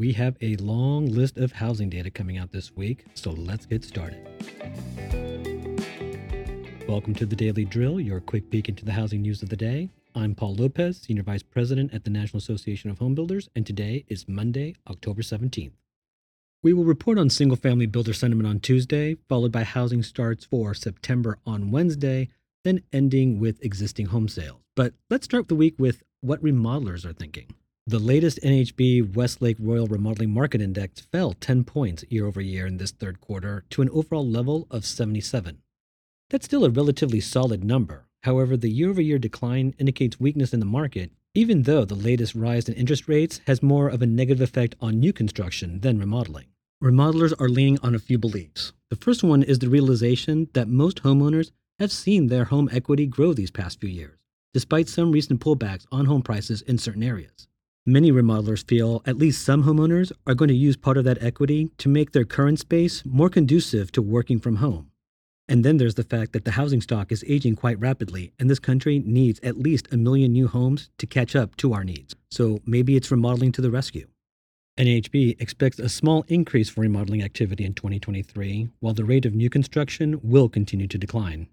We have a long list of housing data coming out this week, so let's get started. Welcome to the Daily Drill, your quick peek into the housing news of the day. I'm Paul Lopez, Senior Vice President at the National Association of Home Builders, and today is Monday, October 17th. We will report on single family builder sentiment on Tuesday, followed by housing starts for September on Wednesday, then ending with existing home sales. But let's start the week with what remodelers are thinking. The latest NAHB Westlake Royal Remodeling Market Index fell 10 points year over year in this third quarter to an overall level of 77. That's still a relatively solid number. However, the year over year decline indicates weakness in the market, even though the latest rise in interest rates has more of a negative effect on new construction than remodeling. Remodelers are leaning on a few beliefs. The first one is the realization that most homeowners have seen their home equity grow these past few years, despite some recent pullbacks on home prices in certain areas. Many remodelers feel at least some homeowners are going to use part of that equity to make their current space more conducive to working from home. And then there's the fact that the housing stock is aging quite rapidly, and this country needs at least a million new homes to catch up to our needs. So maybe it's remodeling to the rescue. NAHB expects a small increase for remodeling activity in 2023, while the rate of new construction will continue to decline.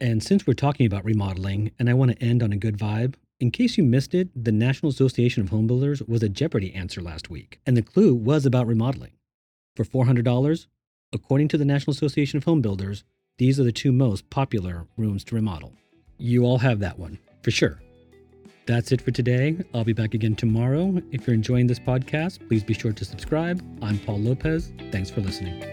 And since we're talking about remodeling, and I want to end on a good vibe, in case you missed it, the National Association of Home Builders was a Jeopardy answer last week, and the clue was about remodeling. For $400, according to the National Association of Home Builders, these are the two most popular rooms to remodel. You all have that one, for sure. That's it for today. I'll be back again tomorrow. If you're enjoying this podcast, please be sure to subscribe. I'm Paul Lopez. Thanks for listening.